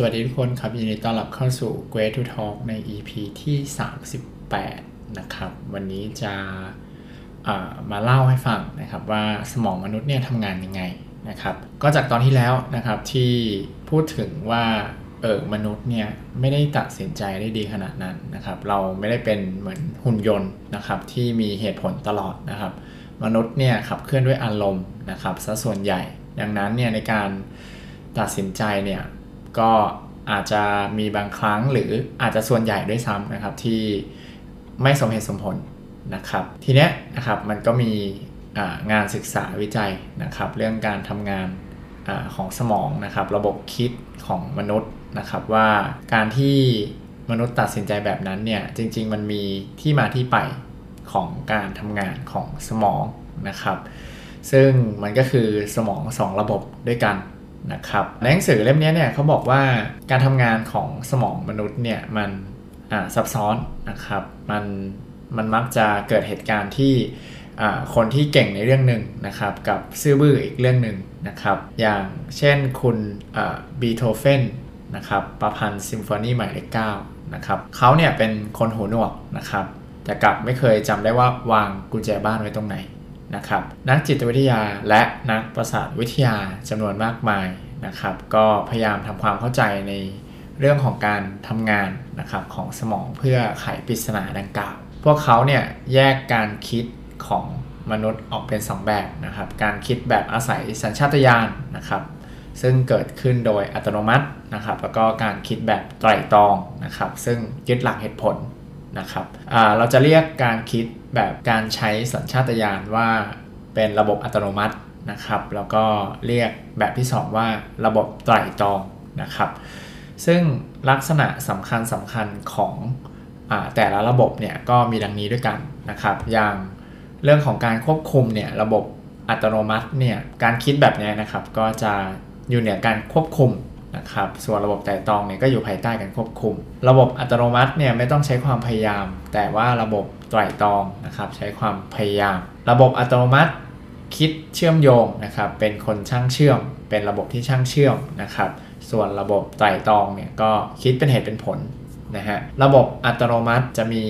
สวัสดีทุกคนครับยินดีต้อนรับเข้าสู่ Great to Talk ใน EP ที่ 38 นะครับ วันนี้จะมาเล่าให้ฟังนะครับว่าสมองมนุษย์เนี่ยทำงานยังไงนะครับ ก็จากตอนที่แล้วนะครับที่พูดถึงว่าเออมนุษย์เนี่ยไม่ได้ตัดสินใจได้ดีขนาดนั้นนะครับ เราไม่ได้เป็นเหมือนหุ่นยนต์นะครับที่มีเหตุผลตลอดนะครับ มนุษย์เนี่ยขับเคลื่อนด้วยอารมณ์นะครับซะส่วนใหญ่ ดังนั้นเนี่ยในการตัดสินใจเนี่ย ก็อาจจะมีบางครั้งหรืออาจจะส่วนใหญ่ด้วยซ้ำนะครับที่ไม่สมเหตุสมผลนะครับ ทีเนี้ยนะครับมันก็มีงานศึกษาวิจัยนะครับ เรื่องการทำงานอของสมองนะครับ ระบบคิดของมนุษย์นะครับว่าการที่มนุษย์ตัดสินใจแบบนั้นเนี่ยจริง ๆ มันมีที่มาที่ไปของการทำงานของสมองนะครับ ซึ่งมันก็คือสมองสองระบบด้วยกัน นะครับในหนังสือเล่มนี้เนี่ยเขาบอกว่าการทำงานของสมองมนุษย์เนี่ยมันซับซ้อนนะครับมันมันมักจะเกิดเหตุการณ์ที่คนที่เก่งในเรื่องหนึ่งนะครับกับซื่อบื้ออีกเรื่องหนึ่งนะครับอย่างเช่นคุณบีโธเฟนนะครับประพันธ์ซิมโฟนีหมายเลขเก้านะครับเขาเนี่ยเป็นคนหูหนวกนะครับแต่กลับไม่เคยจำได้ว่าวางกุญแจบ้านไว้ตรงไหน นะครับนักจิตวิทยาและนักประสาทวิทยาจำนวนมากมายนะครับ ก็พยายามทำความเข้าใจในเรื่องของการทำงานนะครับของสมองเพื่อไขปริศนาดังกล่าว พวกเขาเนี่ยแยกการคิดของมนุษย์ออกเป็น 2 แบบนะครับ การคิดแบบอาศัยสัญชาตญาณนะครับ ซึ่งเกิดขึ้นโดยอัตโนมัตินะครับ แล้วก็การคิดแบบไตรตรองนะครับ ซึ่งยึดหลักเหตุผลนะครับเราจะเรียกการคิด แบบการใช้สัญชาตญาณว่าเป็นระบบอัตโนมัตินะครับ แล้วก็เรียกแบบที่ 2 ว่าระบบไตรตรองนะครับ ซึ่งลักษณะสำคัญสำคัญของอแต่ละระบบเนี่ยก็มีดังนี้ด้วยกันนะครับ อย่างเรื่องของการควบคุมเนี่ยระบบอัตโนมัติเนี่ยการคิดแบบนี้นะครับ ก็จะอยู่เหนือการควบคุม นะครับส่วนระบบไต่ตองเนี่ยก็อยู่ภายใต้การควบคุม ระบบอัตโนมัติเนี่ยไม่ต้องใช้ความพยายาม แต่ว่าระบบไตรตองนะครับใช้ความพยายาม ระบบอัตโนมัติคิดเชื่อมโยงนะครับเป็นคนช่างเชื่อม เป็นระบบที่ช่างเชื่อมนะครับส่วนระบบไตรตองเนี่ยก็คิดเป็นเหตุเป็นผลนะฮะระบบอัตโนมัติจะมี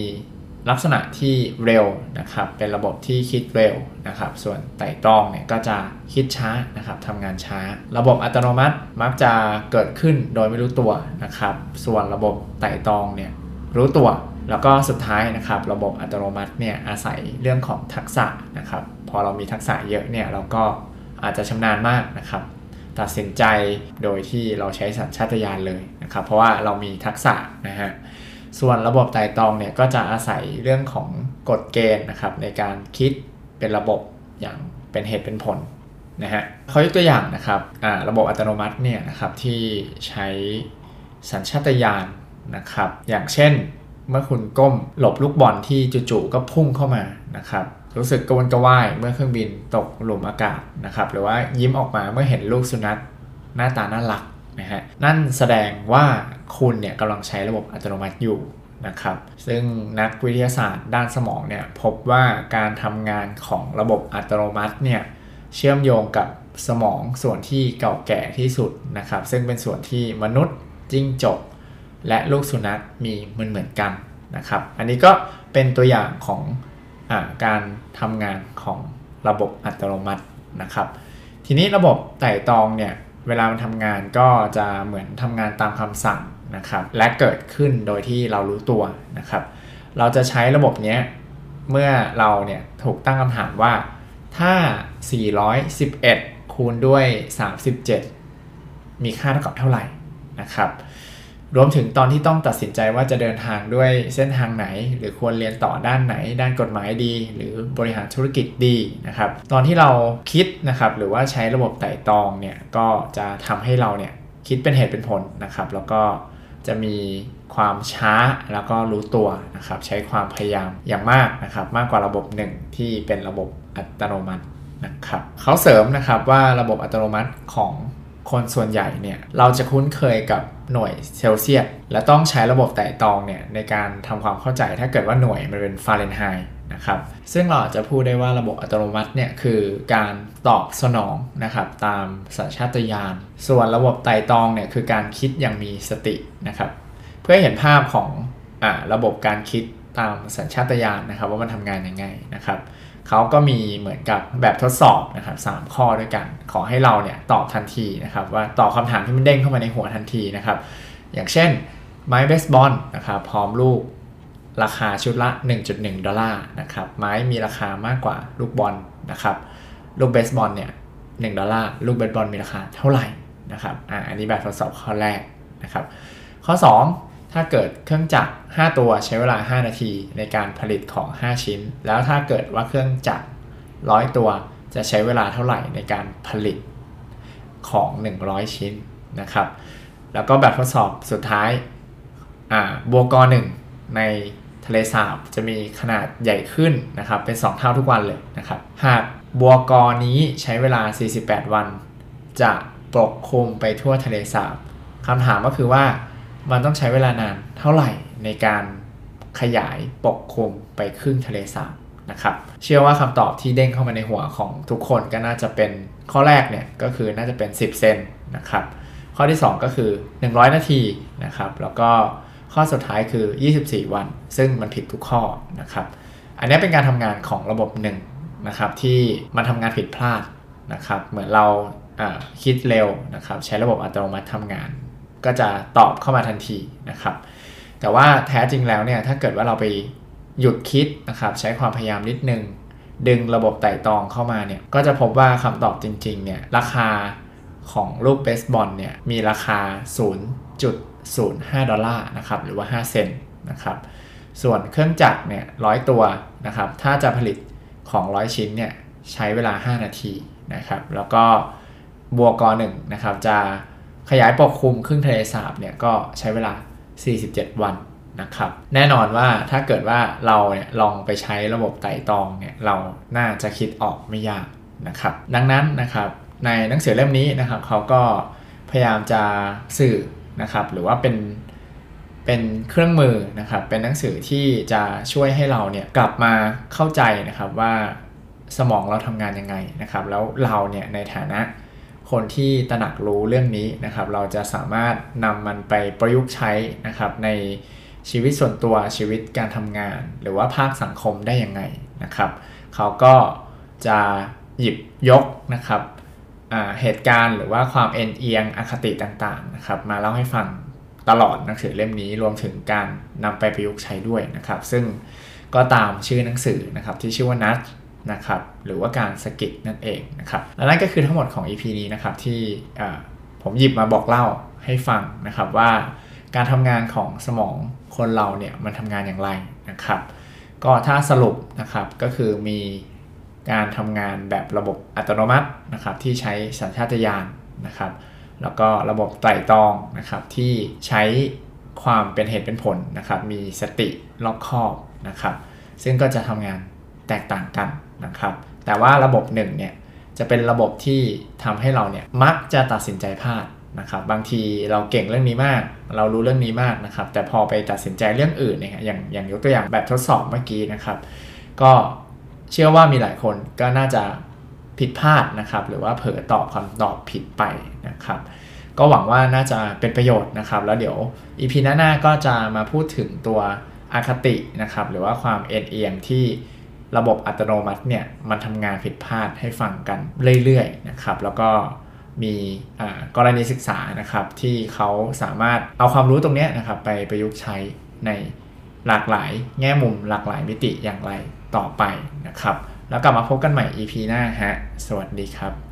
ลักษณะที่เร็วนะครับ เป็นระบบที่คิดเร็วนะครับ ส่วนไต่ตรองเนี่ยก็จะคิดช้านะครับทำงานช้า ระบบอัตโนมัติมักจะเกิดขึ้นโดยไม่รู้ตัวนะครับ ส่วนระบบไต่ตรองเนี่ยรู้ตัว แล้วก็สุดท้ายนะครับ ระบบอัตโนมัติเนี่ยอาศัยเรื่องของทักษะนะครับ พอเรามีทักษะเยอะเนี่ยเราก็อาจจะชำนาญมากนะครับ ตัดสินใจโดยที่เราใช้สัญชาตญาณเลยนะครับ เพราะว่าเรามีทักษะนะฮะ ส่วนระบบไต่ตองเนี่ยก็จะอาศัยเรื่องของกฎเกณฑ์นะครับในการคิดเป็นระบบอย่างเป็นเหตุเป็นผลนะฮะเขายกตัวอย่างนะครับระบบอัตโนมัติเนี่ยนะครับที่ใช้สัญชาตญาณนะครับอย่างเช่นเมื่อคุณก้มหลบลูกบอลที่จู่ๆก็พุ่งเข้ามานะครับรู้สึกกระวนกระวายเมื่อเครื่องบินตกหลุมอากาศนะครับหรือว่ายิ้มออกมาเมื่อเห็นลูกสุนัขหน้าตาน่ารัก นะฮะนั่นแสดงว่าคุณเนี่ยกำลังใช้ระบบอัตโนมัติอยู่นะครับซึ่งนักวิทยาศาสตร์ด้านสมองเนี่ยพบว่าการทำงานของระบบอัตโนมัติเนี่ยเชื่อมโยงกับสมองส่วนที่เก่าแก่ที่สุดนะครับ ซึ่งเป็นส่วนที่มนุษย์จิ้งจก และลูกสุนัขมีเหมือนเหมือนกันนะครับ อันนี้ก็เป็นตัวอย่างของอการทำงานของระบบอัตโนมัตินะครับ ทีนี้ระบบไต่ตองเนี่ย เวลามันทำงานก็จะเหมือนทำงานตามคำสั่งนะครับ และเกิดขึ้นโดยที่เรารู้ตัวนะครับ เราจะใช้ระบบนี้เมื่อเราเนี่ยถูกตั้งคำถามว่า ถ้า 411 คูณด้วย 37 มีค่าเท่ากับเท่าไหร่นะครับ รวมถึงตอนที่ต้องตัดสินใจว่าจะเดินทางด้วยเส้นทางไหน หรือควรเรียนต่อด้านไหน ด้านกฎหมายดี หรือบริหารธุรกิจดีนะครับตอนที่เราคิดนะครับหรือว่าใช้ระบบไต่ตองเนี่ยก็จะทำให้เราเนี่ยคิดเป็นเหตุเป็นผลนะครับ แล้วก็จะมีความช้าแล้วก็รู้ตัวนะครับใช้ความพยายามอย่างมากนะครับมากกว่าระบบหนึ่งที่เป็นระบบอัตโนมัตินะครับเขาเสริมนะครับว่าระบบอัตโนมัติของ คนส่วนใหญ่เนี่ยเราจะคุ้นเคยกับหน่วยเซลเซียสและต้องใช้ระบบไต่ตองเนี่ยในการทำความเข้าใจถ้าเกิดว่าหน่วยมันเป็นฟาเรนไฮต์นะครับซึ่งเราอาจจะพูดได้ว่าระบบอัตโนมัติเนี่ยคือการตอบสนองนะครับตามสัญชาตญาณส่วนระบบไต่ตองเนี่ยคือการคิดอย่างมีสตินะครับเพื่อเห็นภาพของอระบบการคิดตามสัญชาตญาณนะครับว่ามันทำงานยังไงนะครับ เขาก็มีเหมือนกับแบบทดสอบนะครับสข้อด้วยกัน ขอให้เราเนี่ยตอบทันทีนะครับ ว่าตอบคำถามที่มันเด้งเข้ามาในหัวทันทีนะครับ อย่างเช่นไม้เบสบอลนะครับพร้อมลูกราคาชุดละ 1.1 ดอลลาร์นะครับไม้มีราคามากกว่าลูกบอลนะครับลูกเบสบอลเนี่ย1ดอลลาร์ลูกเบสบอลมีราคาเท่าไหร่นะครับอ่าอันนี้แบบทดสอบข้อแรกนะครับข้อ 2 ถ้าเกิดเครื่องจักร 5 ตัวใช้เวลา 5 นาทีในการผลิตของ 5 ชิ้น แล้วถ้าเกิดว่าเครื่องจักร 100 ตัวจะใช้เวลาเท่าไหร่ในการผลิตของ 100 ชิ้นนะครับ แล้วก็แบบทดสอบสุดท้ายบัวกอหนึ่งในทะเลสาบจะมีขนาดใหญ่ขึ้นนะครับ เป็น 2 เท่าทุกวันเลยนะครับ หากบัวกอนี้ใช้เวลา 48 วัน จะปกคลุมไปทั่วทะเลสาบคำถามก็คือว่า มันต้องใช้เวลานานเท่าไหร่ในการขยายปกคลุมไปครึ่งทะเลสาบนะครับ เชื่อว่าคำตอบที่เด้งเข้ามาในหัวของทุกคนก็น่าจะเป็นข้อแรกเนี่ยก็คือน่าจะเป็น 10 เซนนะครับ ข้อที่ 2 ก็คือ 100 นาทีนะครับ แล้วก็ข้อสุดท้ายคือ 24 วัน ซึ่งมันผิดทุกข้อนะครับ อันนี้เป็นการทำงานของระบบหนึ่งนะครับที่มันทำงานผิดพลาดนะครับ เหมือนเราคิดเร็วนะครับ ใช้ระบบอัตโนมัติทำงาน ก็จะตอบเข้ามาทันทีนะครับ แต่ว่าแท้จริงแล้วเนี่ยถ้าเกิดว่าเราไปหยุดคิดนะครับ ใช้ความพยายามนิดนึง ดึงระบบไต่ตองเข้ามาเนี่ยก็จะพบว่าคำตอบจริงๆเนี่ยราคาของลูกเบสบอลเนี่ยมีราคา 0.05 ดอลลาร์นะครับหรือว่า 5 เซนต์นะครับส่วนเครื่องจักรเนี่ยร้อยตัวนะครับถ้าจะผลิตของ100ชิ้นเนี่ยใช้เวลา 5 นาทีนะครับแล้วก็บัวกอหนึ่งนะครับจะ ขยายปกคลุมครึ่งทะเลสาบเนี่ยก็ใช้เวลา 47 วันนะครับแน่นอนว่าถ้าเกิดว่าเราเนี่ยลองไปใช้ระบบไต่ตองเนี่ยเราน่าจะคิดออกไม่ยากนะครับ ดังนั้นนะครับในหนังสือเล่มนี้นะครับเขาก็พยายามจะสื่อนะครับหรือว่าเป็นเป็นเครื่องมือนะครับเป็นหนังสือที่จะช่วยให้เราเนี่ยกลับมาเข้าใจนะครับว่าสมองเราทำงานยังไงนะครับแล้วเราเนี่ยในฐานะ คนที่ตระหนักรู้เรื่องนี้นะครับ เราจะสามารถนำมันไปประยุกต์ใช้นะครับ ในชีวิตส่วนตัวชีวิตการทำงาน หรือว่าภาคสังคมได้ยังไงนะครับ เขาก็จะหยิบยกนะครับเหตุการณ์หรือว่าความเอ็นเอียงอคติต่างๆนะครับมาเล่าให้ฟังตลอดหนังสือเล่มนี้รวมถึงการนำไปประยุกต์ใช้ด้วยนะครับ ซึ่งก็ตามชื่อหนังสือนะครับที่ชื่อว่านัท นะครับหรือว่าการสกิดนั่นเองนะครับและนั่นก็คือทั้งหมดของ EP นี้นะครับที่ผมหยิบมาบอกเล่าให้ฟังนะครับว่าการทำงานของสมองคนเราเนี่ยมันทำงานอย่างไรนะครับก็ถ้าสรุปนะครับก็คือมีการทำงานแบบระบบอัตโนมัตินะครับที่ใช้สัญชาตญาณนะครับ แล้วก็ระบบไตร่ตรองนะครับที่ใช้ความเป็นเหตุเป็นผลนะครับ มีสติรอบคอบนะครับ ซึ่งก็จะทำงานแตกต่างกัน นะครับ แต่ว่าระบบหนึ่งเนี่ยจะเป็นระบบที่ทำให้เราเนี่ยมักจะตัดสินใจพลาดนะครับ บางทีเราเก่งเรื่องนี้มาก เรารู้เรื่องนี้มากนะครับ แต่พอไปตัดสินใจเรื่องอื่นเนี่ยอย่างอย่างยกตัวอย่างแบบทดสอบเมื่อกี้นะครับ ก็เชื่อว่ามีหลายคนก็น่าจะผิดพลาดนะครับ หรือว่าเผลอตอบคำตอบผิดไปนะครับ ก็หวังว่าน่าจะเป็นประโยชน์นะครับ แล้วเดี๋ยวอีพีหน้าก็จะมาพูดถึงตัวอคตินะครับ หรือว่าความเอ็นเอียงที่ ระบบอัตโนมัติเนี่ยมันทำงานผิดพลาดให้ฟังกันเรื่อยๆนะครับ แล้วก็มีกรณีศึกษานะครับที่เขาสามารถเอาความรู้ตรงนี้นะครับไปประยุกต์ใช้ในหลากหลายแง่มุมหลากหลายมิติอย่างไรต่อไปนะครับ แล้วกลับมาพบกันใหม่ EP หน้าฮะ สวัสดีครับ